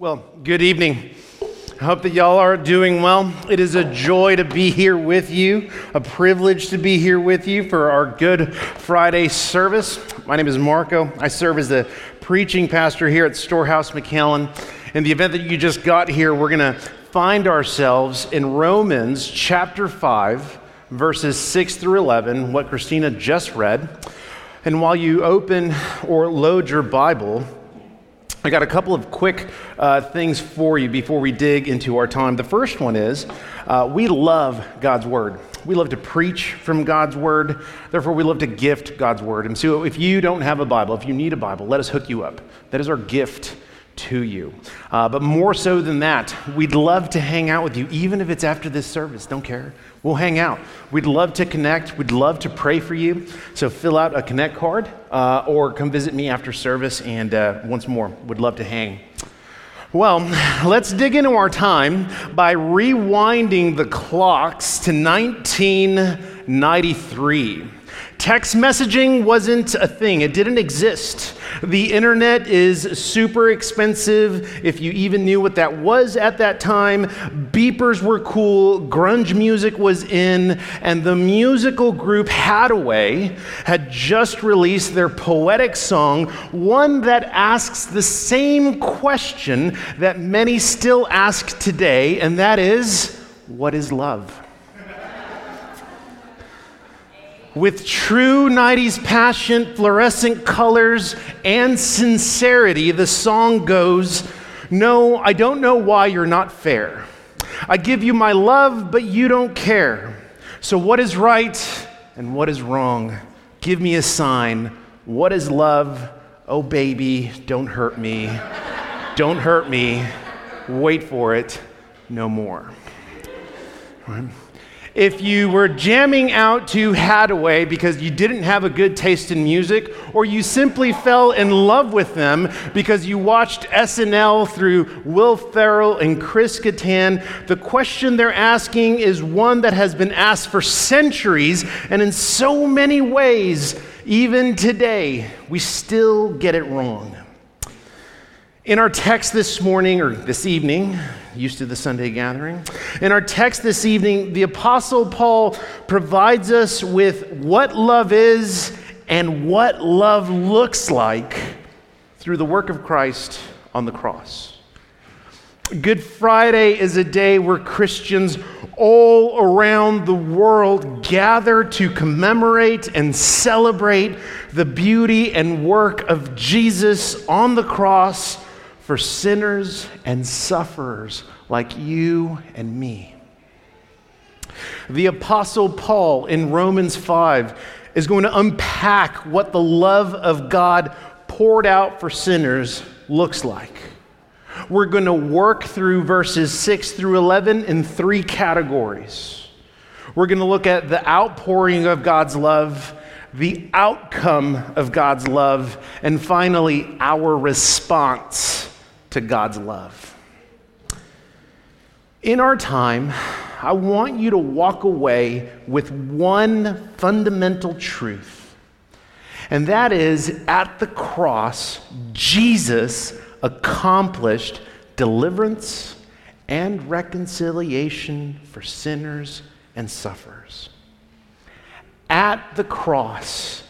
Well, good evening. I hope that y'all are doing well. It is a joy to be here with you, a privilege to be here with you for our Good Friday service. My name is Marco. I serve as the preaching pastor here at Storehouse McAllen. In the event that you just got here, we're going to find ourselves in Romans chapter 5, verses 6 through 11, what Christina just read. And while you open or load your Bible, I got a couple of quick uh, things for you before we dig into our time. The first one is uh, we love God's Word. We love to preach from God's Word. Therefore, we love to gift God's Word. And so, if you don't have a Bible, if you need a Bible, let us hook you up. That is our gift to you. Uh, but more so than that, we'd love to hang out with you, even if it's after this service. Don't care. We'll hang out. We'd love to connect. We'd love to pray for you. So fill out a Connect card uh, or come visit me after service. And uh, once more, would love to hang. Well, let's dig into our time by rewinding the clocks to 1993. Text messaging wasn't a thing, it didn't exist. The internet is super expensive, if you even knew what that was at that time. Beepers were cool, grunge music was in, and the musical group Haddaway had just released their poetic song, one that asks the same question that many still ask today, and that is what is love? With true 90s passion, fluorescent colors, and sincerity, the song goes No, I don't know why you're not fair. I give you my love, but you don't care. So, what is right and what is wrong? Give me a sign. What is love? Oh, baby, don't hurt me. don't hurt me. Wait for it. No more. Right? If you were jamming out to Haddaway because you didn't have a good taste in music, or you simply fell in love with them because you watched SNL through Will Ferrell and Chris Kattan, the question they're asking is one that has been asked for centuries, and in so many ways, even today, we still get it wrong. In our text this morning or this evening, used to the Sunday gathering, in our text this evening, the Apostle Paul provides us with what love is and what love looks like through the work of Christ on the cross. Good Friday is a day where Christians all around the world gather to commemorate and celebrate the beauty and work of Jesus on the cross for sinners and sufferers like you and me. The Apostle Paul in Romans 5 is going to unpack what the love of God poured out for sinners looks like. We're going to work through verses 6 through 11 in three categories. We're going to look at the outpouring of God's love, the outcome of God's love, and finally, our response to God's love. In our time, I want you to walk away with one fundamental truth, and that is at the cross, Jesus accomplished deliverance and reconciliation for sinners and sufferers. At the cross,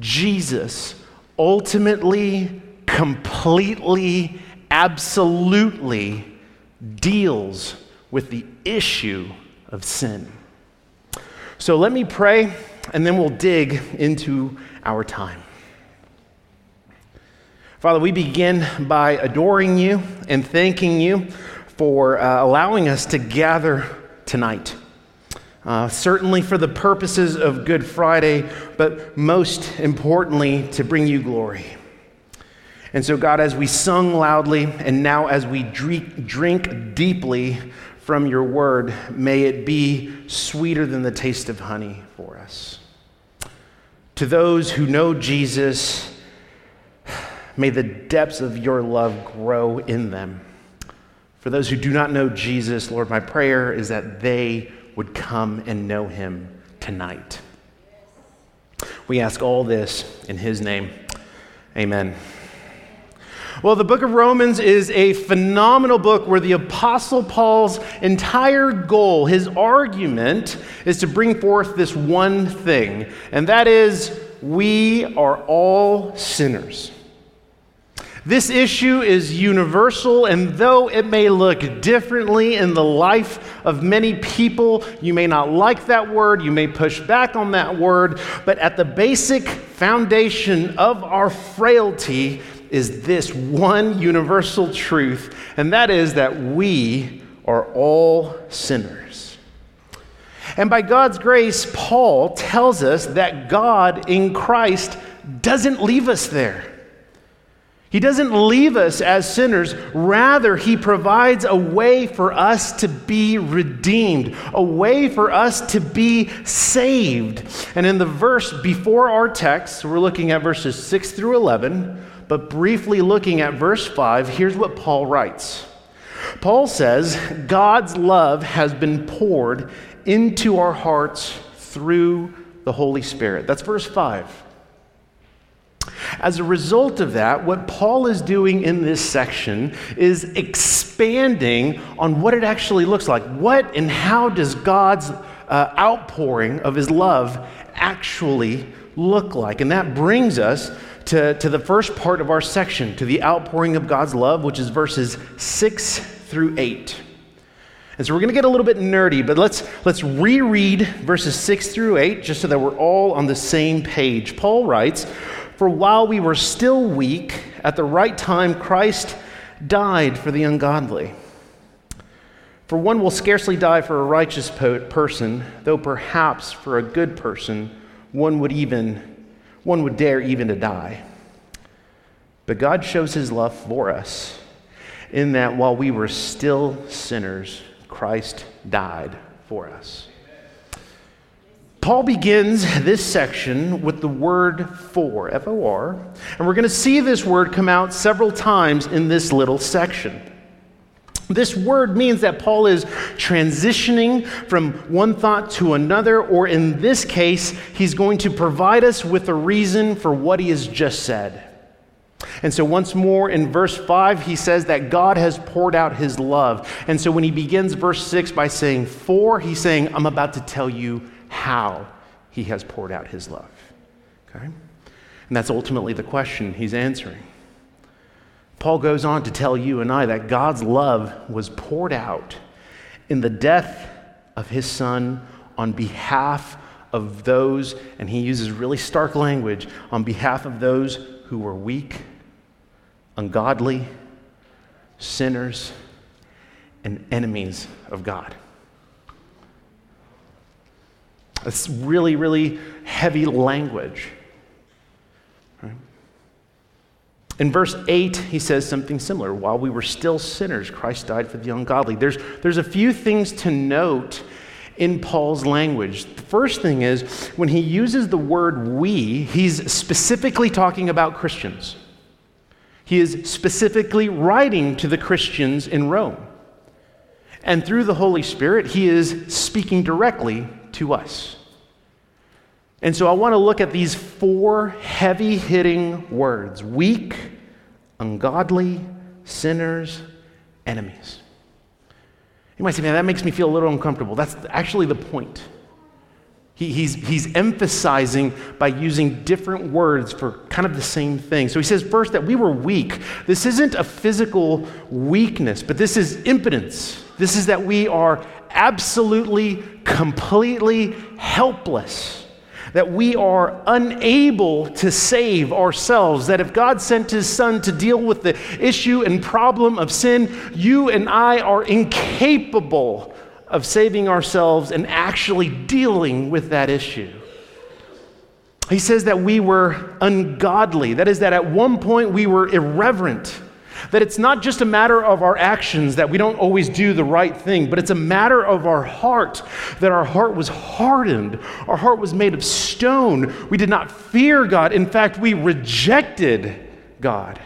Jesus ultimately, completely, absolutely deals with the issue of sin. So let me pray, and then we'll dig into our time. Father, we begin by adoring you and thanking you for uh, allowing us to gather tonight. Uh, certainly for the purposes of Good Friday, but most importantly, to bring you glory. And so, God, as we sung loudly and now as we drink, deeply from your word, may it be sweeter than the taste of honey for us. To those who know Jesus, may the depths of your love grow in them. For those who do not know Jesus, Lord, my prayer is that they would come and know him tonight. We ask all this in his name. Amen. Well, the book of Romans is a phenomenal book where the Apostle Paul's entire goal, his argument, is to bring forth this one thing, and that is we are all sinners. This issue is universal, and though it may look differently in the life of many people, you may not like that word, you may push back on that word, but at the basic foundation of our frailty is this one universal truth, and that is that we are all sinners. And by God's grace, Paul tells us that God in Christ doesn't leave us there. He doesn't leave us as sinners. Rather, He provides a way for us to be redeemed, a way for us to be saved. And in the verse before our text, we're looking at verses 6 through 11, but briefly looking at verse 5, here's what Paul writes Paul says, God's love has been poured into our hearts through the Holy Spirit. That's verse 5. As a result of that, what Paul is doing in this section is expanding on what it actually looks like. What and how does God's uh, outpouring of his love actually look like? And that brings us to, to the first part of our section, to the outpouring of God's love, which is verses 6 through 8. And so we're going to get a little bit nerdy, but let's, let's reread verses 6 through 8 just so that we're all on the same page. Paul writes, for while we were still weak, at the right time, Christ died for the ungodly. For one will scarcely die for a righteous person, though perhaps for a good person one would even one would dare even to die. But God shows his love for us in that while we were still sinners, Christ died for us. Paul begins this section with the word for, F O R, and we're going to see this word come out several times in this little section. This word means that Paul is transitioning from one thought to another, or in this case, he's going to provide us with a reason for what he has just said. And so, once more in verse 5, he says that God has poured out his love. And so, when he begins verse 6 by saying for, he's saying, I'm about to tell you how he has poured out his love. Okay? And that's ultimately the question he's answering. Paul goes on to tell you and I that God's love was poured out in the death of his son on behalf of those, and he uses really stark language, on behalf of those who were weak, ungodly, sinners, and enemies of God. It's really, really heavy language. In verse 8, he says something similar. While we were still sinners, Christ died for the ungodly. There's, there's a few things to note in Paul's language. The first thing is when he uses the word we, he's specifically talking about Christians. He is specifically writing to the Christians in Rome. And through the Holy Spirit, he is speaking directly to us. And so I want to look at these four heavy hitting words weak, ungodly, sinners, enemies. You might say, man, that makes me feel a little uncomfortable. That's actually the point. He, he's, he's emphasizing by using different words for kind of the same thing. So he says, first, that we were weak. This isn't a physical weakness, but this is impotence. This is that we are absolutely, completely helpless. That we are unable to save ourselves. That if God sent his son to deal with the issue and problem of sin, you and I are incapable of saving ourselves and actually dealing with that issue. He says that we were ungodly. That is, that at one point we were irreverent. That it's not just a matter of our actions, that we don't always do the right thing, but it's a matter of our heart, that our heart was hardened. Our heart was made of stone. We did not fear God. In fact, we rejected God.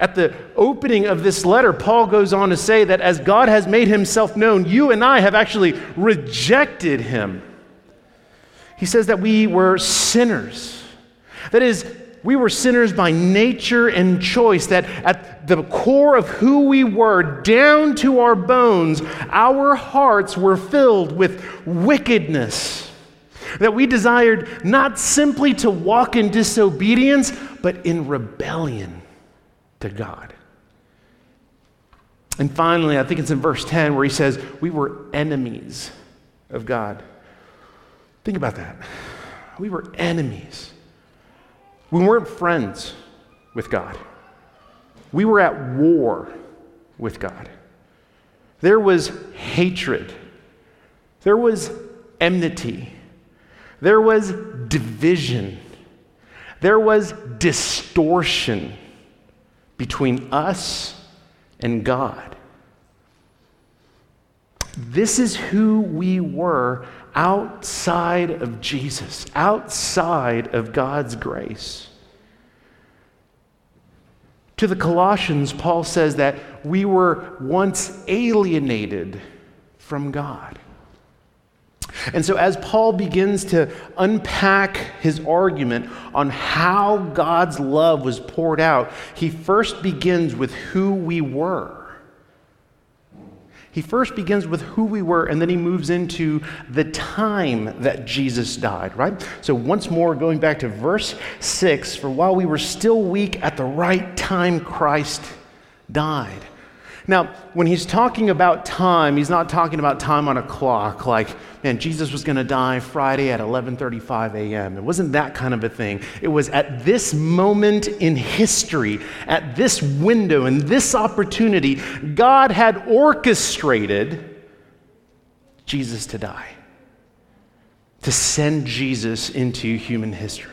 At the opening of this letter, Paul goes on to say that as God has made himself known, you and I have actually rejected him. He says that we were sinners. That is, we were sinners by nature and choice, that at the core of who we were, down to our bones, our hearts were filled with wickedness. That we desired not simply to walk in disobedience, but in rebellion to God. And finally, I think it's in verse 10 where he says, We were enemies of God. Think about that. We were enemies. We weren't friends with God. We were at war with God. There was hatred. There was enmity. There was division. There was distortion between us and God. This is who we were outside of Jesus, outside of God's grace. To the Colossians, Paul says that we were once alienated from God. And so, as Paul begins to unpack his argument on how God's love was poured out, he first begins with who we were. He first begins with who we were, and then he moves into the time that Jesus died, right? So, once more, going back to verse 6 for while we were still weak, at the right time, Christ died. Now, when he's talking about time, he's not talking about time on a clock, like, man, Jesus was going to die Friday at 11:35 a.m. It wasn't that kind of a thing. It was at this moment in history, at this window, and this opportunity, God had orchestrated Jesus to die, to send Jesus into human history.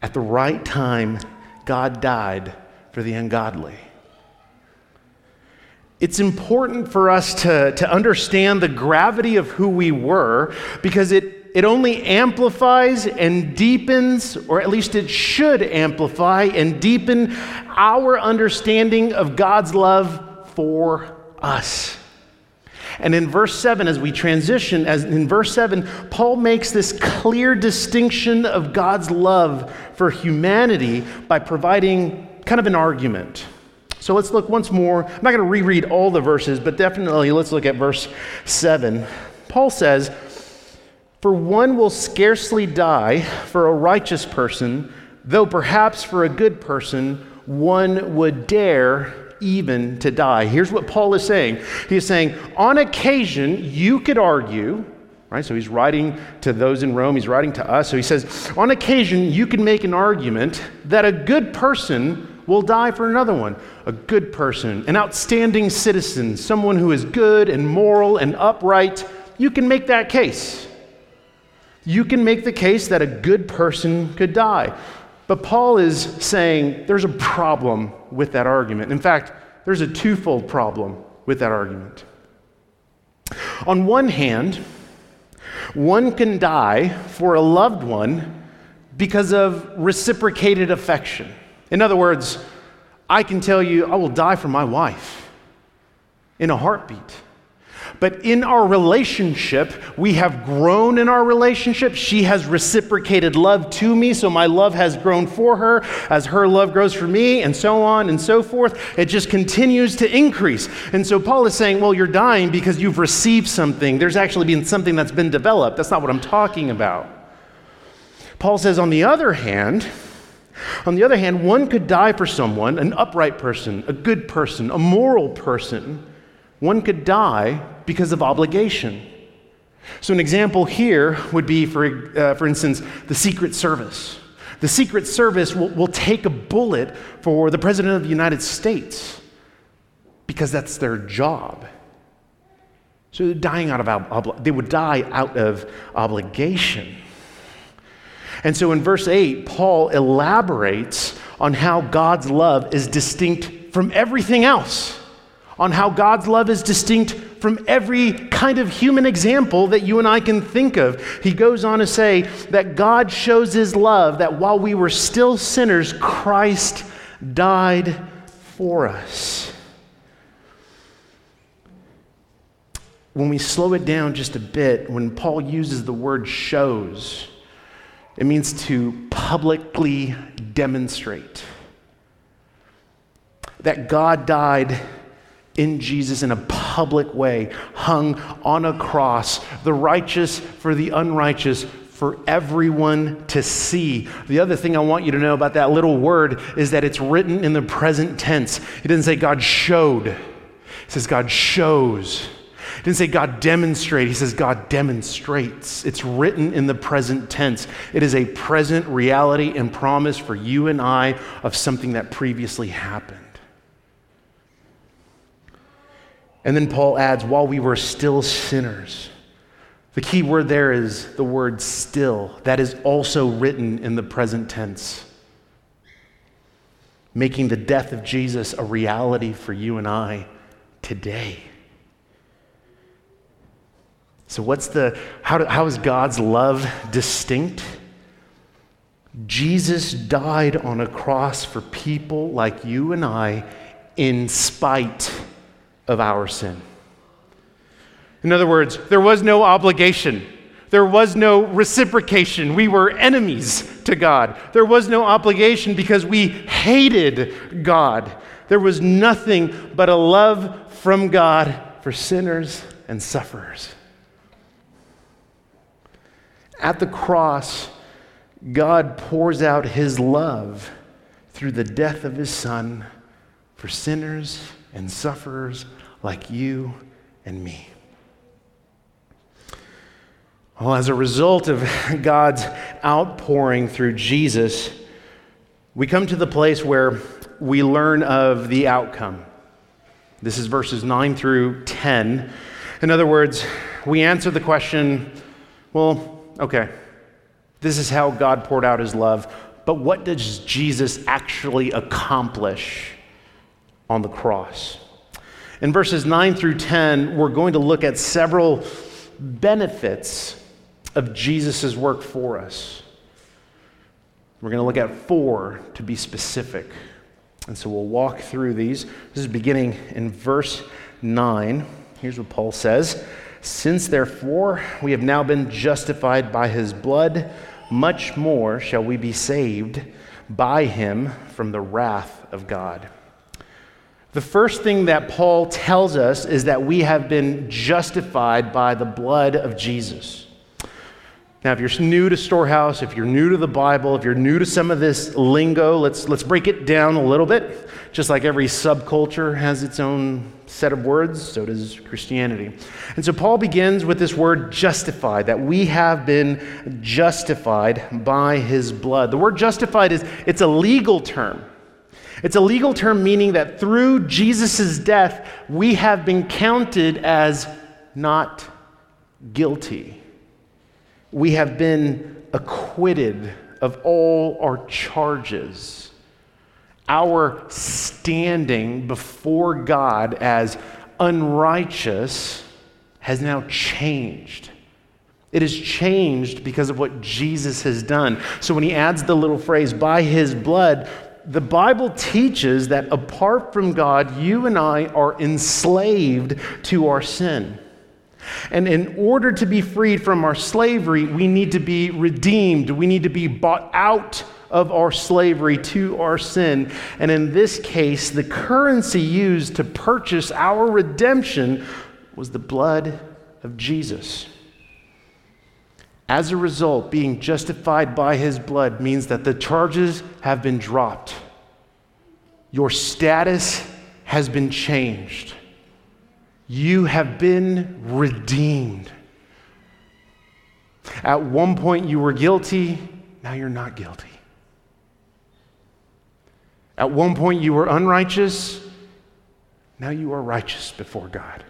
At the right time, God died for the ungodly. It's important for us to, to understand the gravity of who we were because it, it only amplifies and deepens, or at least it should amplify and deepen our understanding of God's love for us. And in verse 7, as we transition, as in verse 7, Paul makes this clear distinction of God's love for humanity by providing kind of an argument. So let's look once more. I'm not going to reread all the verses, but definitely let's look at verse 7. Paul says, For one will scarcely die for a righteous person, though perhaps for a good person one would dare even to die. Here's what Paul is saying He's saying, on occasion, you could argue. Right? So he's writing to those in Rome, he's writing to us. So he says, on occasion, you can make an argument that a good person will die for another one. A good person, an outstanding citizen, someone who is good and moral and upright. You can make that case. You can make the case that a good person could die. But Paul is saying there's a problem with that argument. In fact, there's a twofold problem with that argument. On one hand, one can die for a loved one because of reciprocated affection. In other words, I can tell you, I will die for my wife in a heartbeat. But in our relationship, we have grown in our relationship. She has reciprocated love to me, so my love has grown for her as her love grows for me, and so on and so forth. It just continues to increase. And so Paul is saying, well, you're dying because you've received something. There's actually been something that's been developed. That's not what I'm talking about. Paul says, on the other hand, on the other hand, one could die for someone, an upright person, a good person, a moral person. One could die because of obligation. So, an example here would be, for, uh, for instance, the Secret Service. The Secret Service will, will take a bullet for the President of the United States because that's their job. So, dying out of ob- they would die out of obligation. And so in verse 8, Paul elaborates on how God's love is distinct from everything else, on how God's love is distinct from every kind of human example that you and I can think of. He goes on to say that God shows his love that while we were still sinners, Christ died for us. When we slow it down just a bit, when Paul uses the word shows, it means to publicly demonstrate that God died in Jesus in a public way, hung on a cross, the righteous for the unrighteous, for everyone to see. The other thing I want you to know about that little word is that it's written in the present tense. It doesn't say God showed, it says God shows. It didn't say God demonstrate, he says God demonstrates. It's written in the present tense. It is a present reality and promise for you and I of something that previously happened. And then Paul adds, while we were still sinners. The key word there is the word still. That is also written in the present tense, making the death of Jesus a reality for you and I today. So, what's the, how, do, how is God's love distinct? Jesus died on a cross for people like you and I in spite of our sin. In other words, there was no obligation. There was no reciprocation. We were enemies to God. There was no obligation because we hated God. There was nothing but a love from God for sinners and sufferers. At the cross, God pours out his love through the death of his son for sinners and sufferers like you and me. Well, as a result of God's outpouring through Jesus, we come to the place where we learn of the outcome. This is verses 9 through 10. In other words, we answer the question well, okay, this is how God poured out his love, but what does Jesus actually accomplish on the cross? In verses 9 through 10, we're going to look at several benefits of Jesus' work for us. We're going to look at four to be specific. And so we'll walk through these. This is beginning in verse 9. Here's what Paul says Since therefore we have now been justified by his blood, much more shall we be saved by him from the wrath of God. The first thing that Paul tells us is that we have been justified by the blood of Jesus. Now, if you're new to Storehouse, if you're new to the Bible, if you're new to some of this lingo, let's, let's break it down a little bit. Just like every subculture has its own set of words, so does Christianity. And so Paul begins with this word justified, that we have been justified by his blood. The word justified is it's a legal term. It's a legal term meaning that through Jesus' death, we have been counted as not guilty we have been acquitted of all our charges. Our standing before God as unrighteous has now changed. It has changed because of what Jesus has done. So when he adds the little phrase, by his blood, the Bible teaches that apart from God, you and I are enslaved to our sin. And in order to be freed from our slavery, we need to be redeemed. We need to be bought out of our slavery to our sin. And in this case, the currency used to purchase our redemption was the blood of Jesus. As a result, being justified by his blood means that the charges have been dropped. Your status has been changed. You have been redeemed. At one point, you were guilty, now you're not guilty. At one point, you were unrighteous, now you are righteous before God.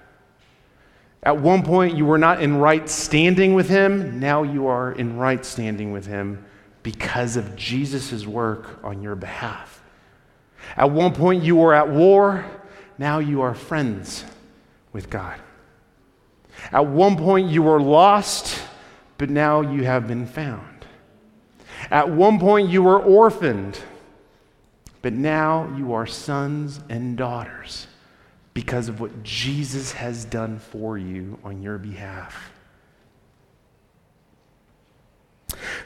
At one point, you were not in right standing with Him, now you are in right standing with Him because of Jesus' work on your behalf. At one point, you were at war, now you are friends with God. At one point, you were lost, but now you have been found. At one point, you were orphaned, but now you are sons and daughters because of what Jesus has done for you on your behalf.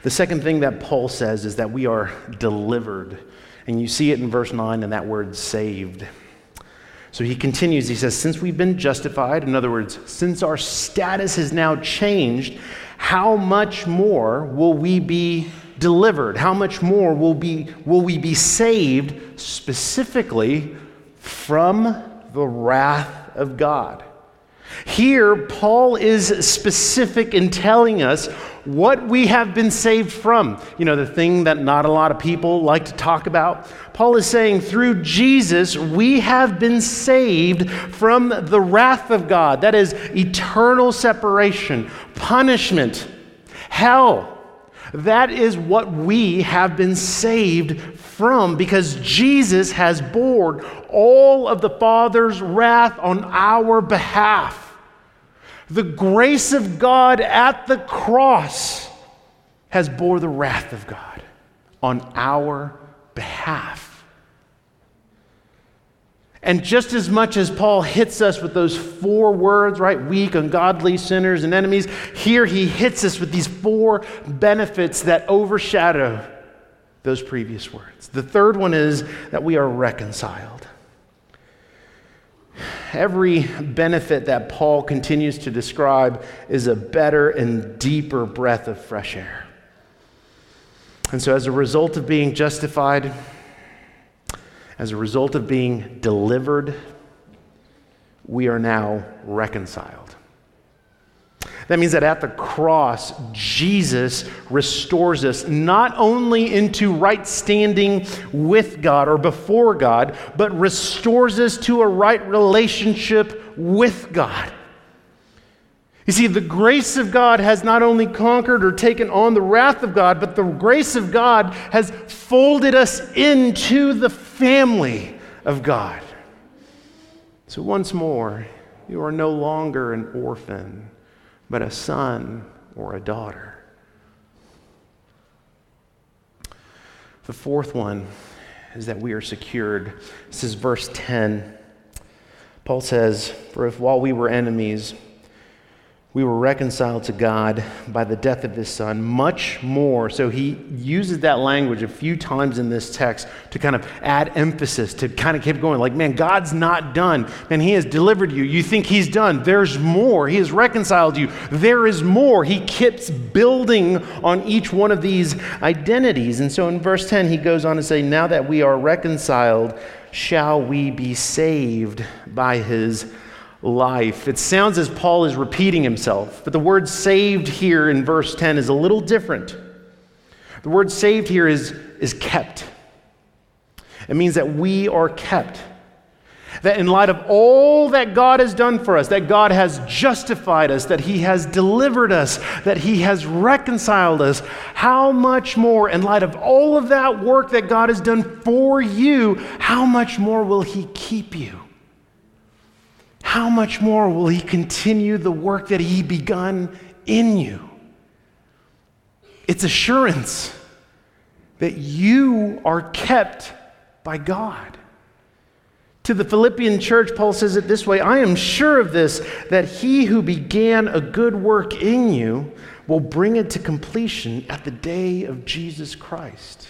The second thing that Paul says is that we are delivered. And you see it in verse 9 in that word saved. So he continues, he says, Since we've been justified, in other words, since our status has now changed, how much more will we be delivered? How much more will, be, will we be saved specifically from the wrath of God? Here, Paul is specific in telling us what we have been saved from. You know, the thing that not a lot of people like to talk about. Paul is saying through Jesus, we have been saved from the wrath of God. That is eternal separation, punishment, hell. That is what we have been saved from because Jesus has borne all of the Father's wrath on our behalf. The grace of God at the cross has bore the wrath of God on our behalf. And just as much as Paul hits us with those four words, right? Weak, ungodly, sinners, and enemies, here he hits us with these four benefits that overshadow those previous words. The third one is that we are reconciled. Every benefit that Paul continues to describe is a better and deeper breath of fresh air. And so, as a result of being justified, as a result of being delivered, we are now reconciled. That means that at the cross, Jesus restores us not only into right standing with God or before God, but restores us to a right relationship with God. You see, the grace of God has not only conquered or taken on the wrath of God, but the grace of God has folded us into the family of God. So, once more, you are no longer an orphan, but a son or a daughter. The fourth one is that we are secured. This is verse 10. Paul says, For if while we were enemies, we were reconciled to God by the death of his son, much more. So he uses that language a few times in this text to kind of add emphasis, to kind of keep going. Like, man, God's not done. Man, he has delivered you. You think he's done. There's more. He has reconciled you. There is more. He keeps building on each one of these identities. And so in verse 10, he goes on to say, Now that we are reconciled, shall we be saved by his life. It sounds as Paul is repeating himself, but the word saved here in verse 10 is a little different. The word saved here is, is kept. It means that we are kept. That in light of all that God has done for us, that God has justified us, that He has delivered us, that He has reconciled us, how much more, in light of all of that work that God has done for you, how much more will He keep you? How much more will He continue the work that He begun in you? It's assurance that you are kept by God. To the Philippian church, Paul says it this way I am sure of this, that he who began a good work in you will bring it to completion at the day of Jesus Christ.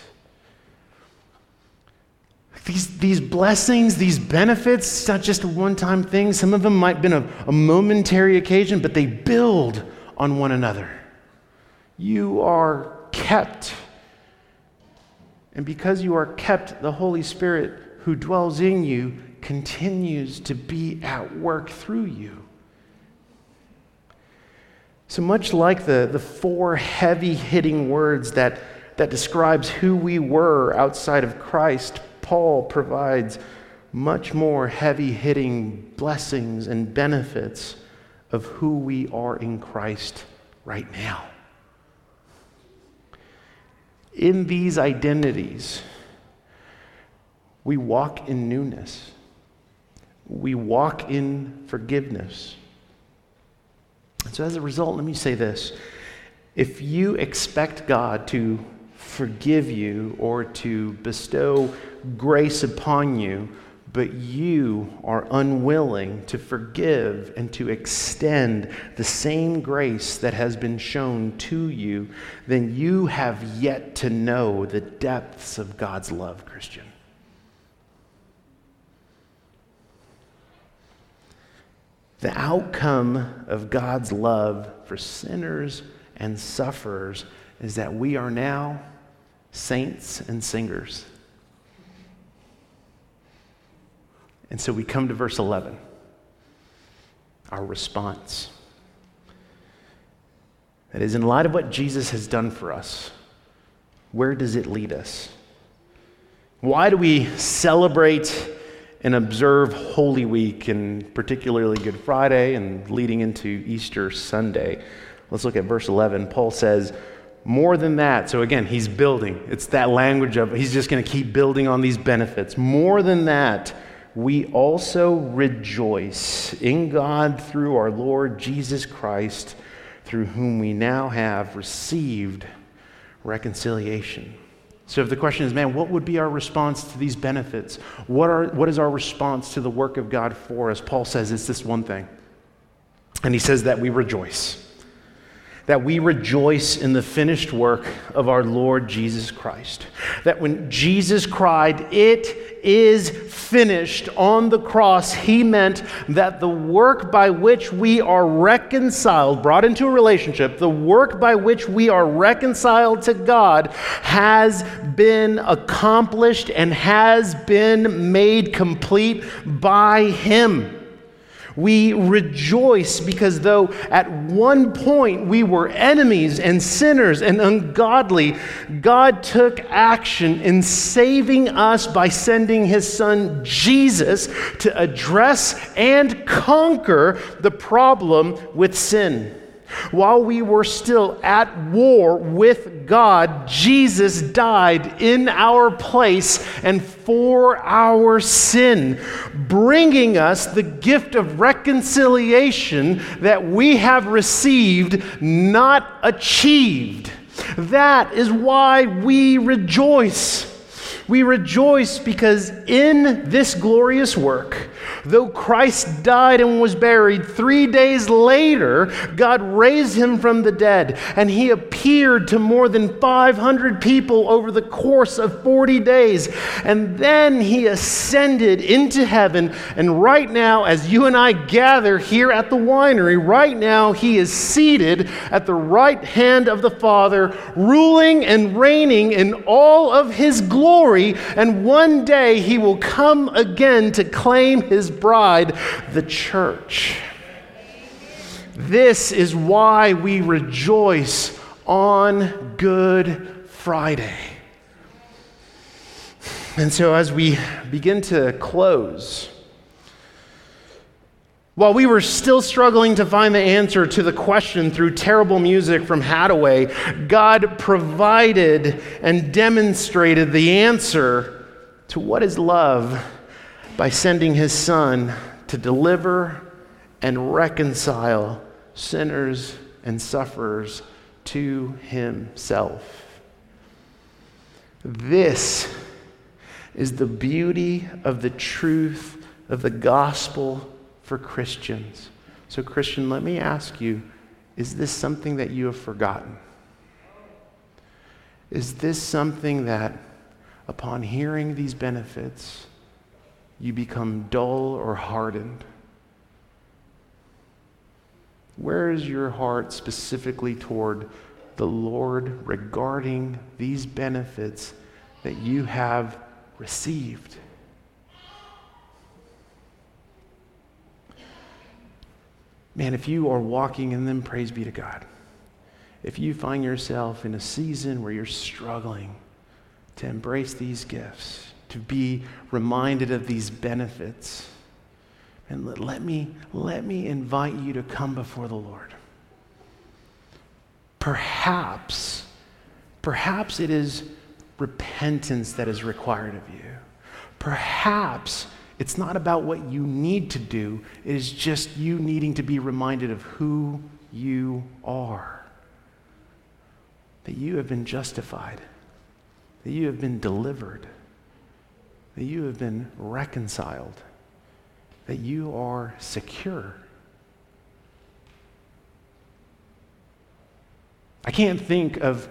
These, these blessings, these benefits, it's not just a one time thing. Some of them might have been a, a momentary occasion, but they build on one another. You are kept. And because you are kept, the Holy Spirit who dwells in you continues to be at work through you. So much like the, the four heavy hitting words that, that describes who we were outside of Christ, Paul provides much more heavy hitting blessings and benefits of who we are in Christ right now. In these identities, we walk in newness. We walk in forgiveness. And so, as a result, let me say this. If you expect God to forgive you or to bestow grace upon you but you are unwilling to forgive and to extend the same grace that has been shown to you, then you have yet to know the depths of God's love, Christian. The outcome of God's love for sinners and sufferers is that we are now saints and singers. And so we come to verse 11, our response. That is, in light of what Jesus has done for us, where does it lead us? Why do we celebrate and observe Holy Week, and particularly Good Friday and leading into Easter Sunday? Let's look at verse 11. Paul says, more than that, so again, he's building. It's that language of he's just going to keep building on these benefits. More than that, we also rejoice in God through our Lord Jesus Christ, through whom we now have received reconciliation. So, if the question is, man, what would be our response to these benefits? What, are, what is our response to the work of God for us? Paul says it's this one thing. And he says that we rejoice that we rejoice in the finished work of our Lord Jesus Christ. That when Jesus cried, It is finished on the cross, he meant that the work by which we are reconciled, brought into a relationship, the work by which we are reconciled to God has been accomplished and has been made complete by him. We rejoice because though at one point we were enemies and sinners and ungodly, God took action in saving us by sending his son Jesus to address and conquer the problem with sin. While we were still at war with God, Jesus died in our place and for our sin, bringing us the gift of reconciliation that we have received, not achieved. That is why we rejoice. We rejoice because in this glorious work, though Christ died and was buried, three days later, God raised him from the dead, and he appeared to more than 500 people over the course of 40 days. And then he ascended into heaven. And right now, as you and I gather here at the winery, right now, he is seated at the right hand of the Father, ruling and reigning in all of his glory glory, and one day he will come again to claim his bride, the church. This is why we rejoice on Good Friday. And so, as we begin to close, while we were still struggling to find the answer to the question through terrible music from Haddaway, God provided and demonstrated the answer to what is love by sending his son to deliver and reconcile sinners and sufferers to himself. This is the beauty of the truth of the gospel for Christians. So, Christian, let me ask you is this something that you have forgotten? Is this something that, upon hearing these benefits, you become dull or hardened? Where is your heart specifically toward the Lord regarding these benefits that you have received? Man, if you are walking in them, praise be to God. If you find yourself in a season where you're struggling to embrace these gifts, to be reminded of these benefits, and let, let, me, let me invite you to come before the Lord. Perhaps, perhaps it is repentance that is required of you. Perhaps it's not about what you need to do, it is just you needing to be reminded of who you are. That you have been justified, that you have been delivered, that you have been reconciled, that you are secure. I can't think of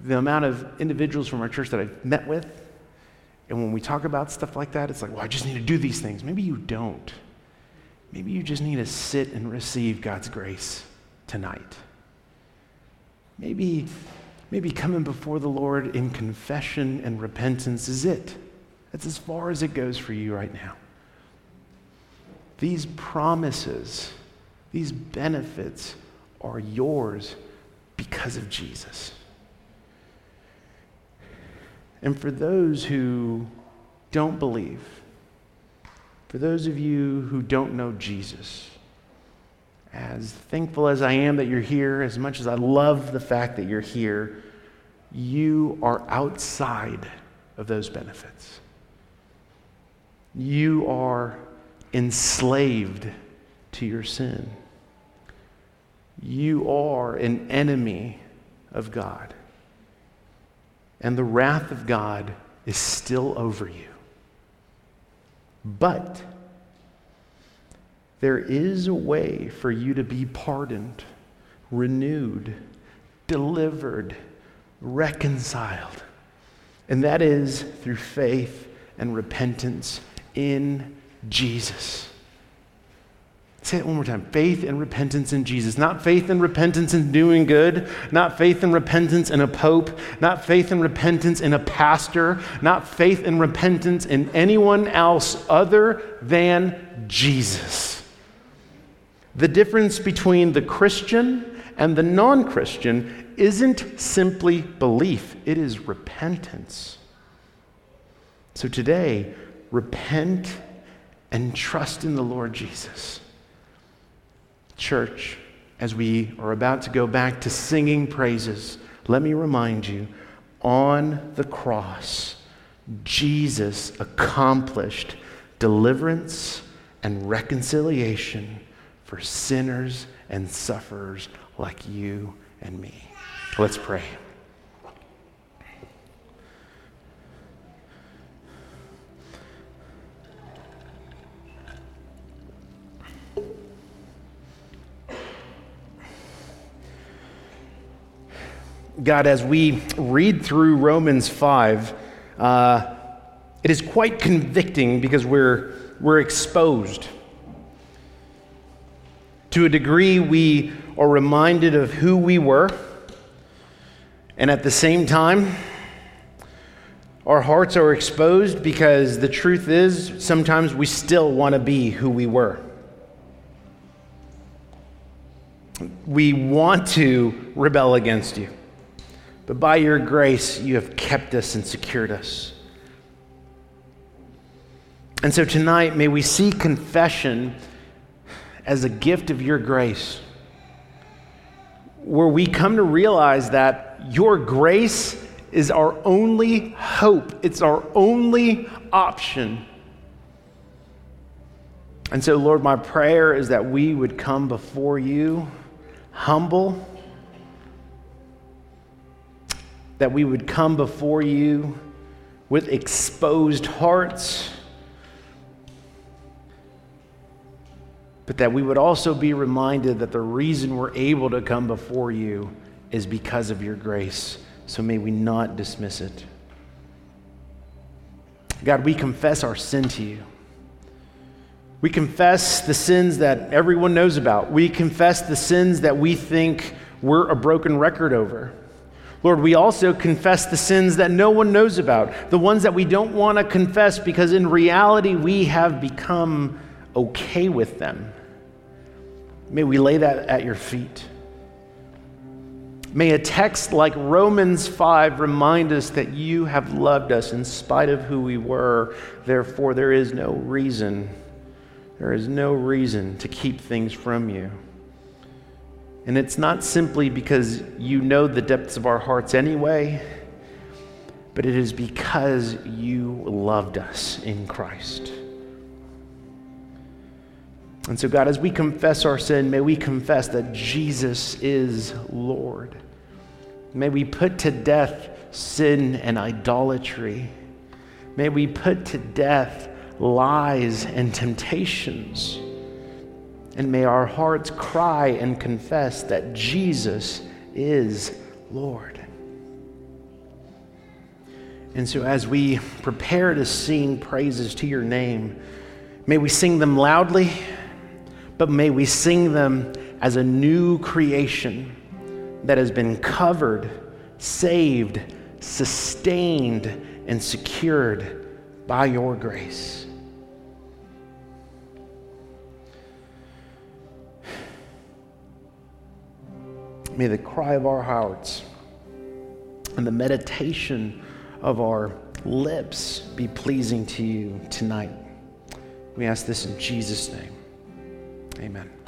the amount of individuals from our church that I've met with. And when we talk about stuff like that, it's like, well, I just need to do these things. Maybe you don't. Maybe you just need to sit and receive God's grace tonight. Maybe, maybe coming before the Lord in confession and repentance is it. That's as far as it goes for you right now. These promises, these benefits are yours because of Jesus. And for those who don't believe, for those of you who don't know Jesus, as thankful as I am that you're here, as much as I love the fact that you're here, you are outside of those benefits. You are enslaved to your sin. You are an enemy of God. And the wrath of God is still over you. But there is a way for you to be pardoned, renewed, delivered, reconciled. And that is through faith and repentance in Jesus. Say it one more time faith and repentance in Jesus. Not faith and repentance in doing good, not faith and repentance in a pope, not faith and repentance in a pastor, not faith and repentance in anyone else other than Jesus. The difference between the Christian and the non Christian isn't simply belief, it is repentance. So today, repent and trust in the Lord Jesus. Church, as we are about to go back to singing praises, let me remind you on the cross, Jesus accomplished deliverance and reconciliation for sinners and sufferers like you and me. Let's pray. God, as we read through Romans 5, uh, it is quite convicting because we're, we're exposed. To a degree, we are reminded of who we were, and at the same time, our hearts are exposed because the truth is sometimes we still want to be who we were. We want to rebel against you. But by your grace, you have kept us and secured us. And so tonight, may we see confession as a gift of your grace, where we come to realize that your grace is our only hope, it's our only option. And so, Lord, my prayer is that we would come before you humble that we would come before you with exposed hearts, but that we would also be reminded that the reason we're able to come before you is because of your grace. So may we not dismiss it. God, we confess our sin to you. We confess the sins that everyone knows about. We confess the sins that we think we're a broken record over. Lord, we also confess the sins that no one knows about, the ones that we don't want to confess because in reality we have become okay with them. May we lay that at your feet. May a text like Romans 5 remind us that you have loved us in spite of who we were. Therefore, there is no reason, there is no reason to keep things from you. And it's not simply because you know the depths of our hearts anyway, but it is because you loved us in Christ. And so, God, as we confess our sin, may we confess that Jesus is Lord. May we put to death sin and idolatry. May we put to death lies and temptations. And may our hearts cry and confess that Jesus is Lord. And so, as we prepare to sing praises to your name, may we sing them loudly, but may we sing them as a new creation that has been covered, saved, sustained, and secured by your grace. May the cry of our hearts and the meditation of our lips be pleasing to you tonight. We ask this in Jesus' name. Amen.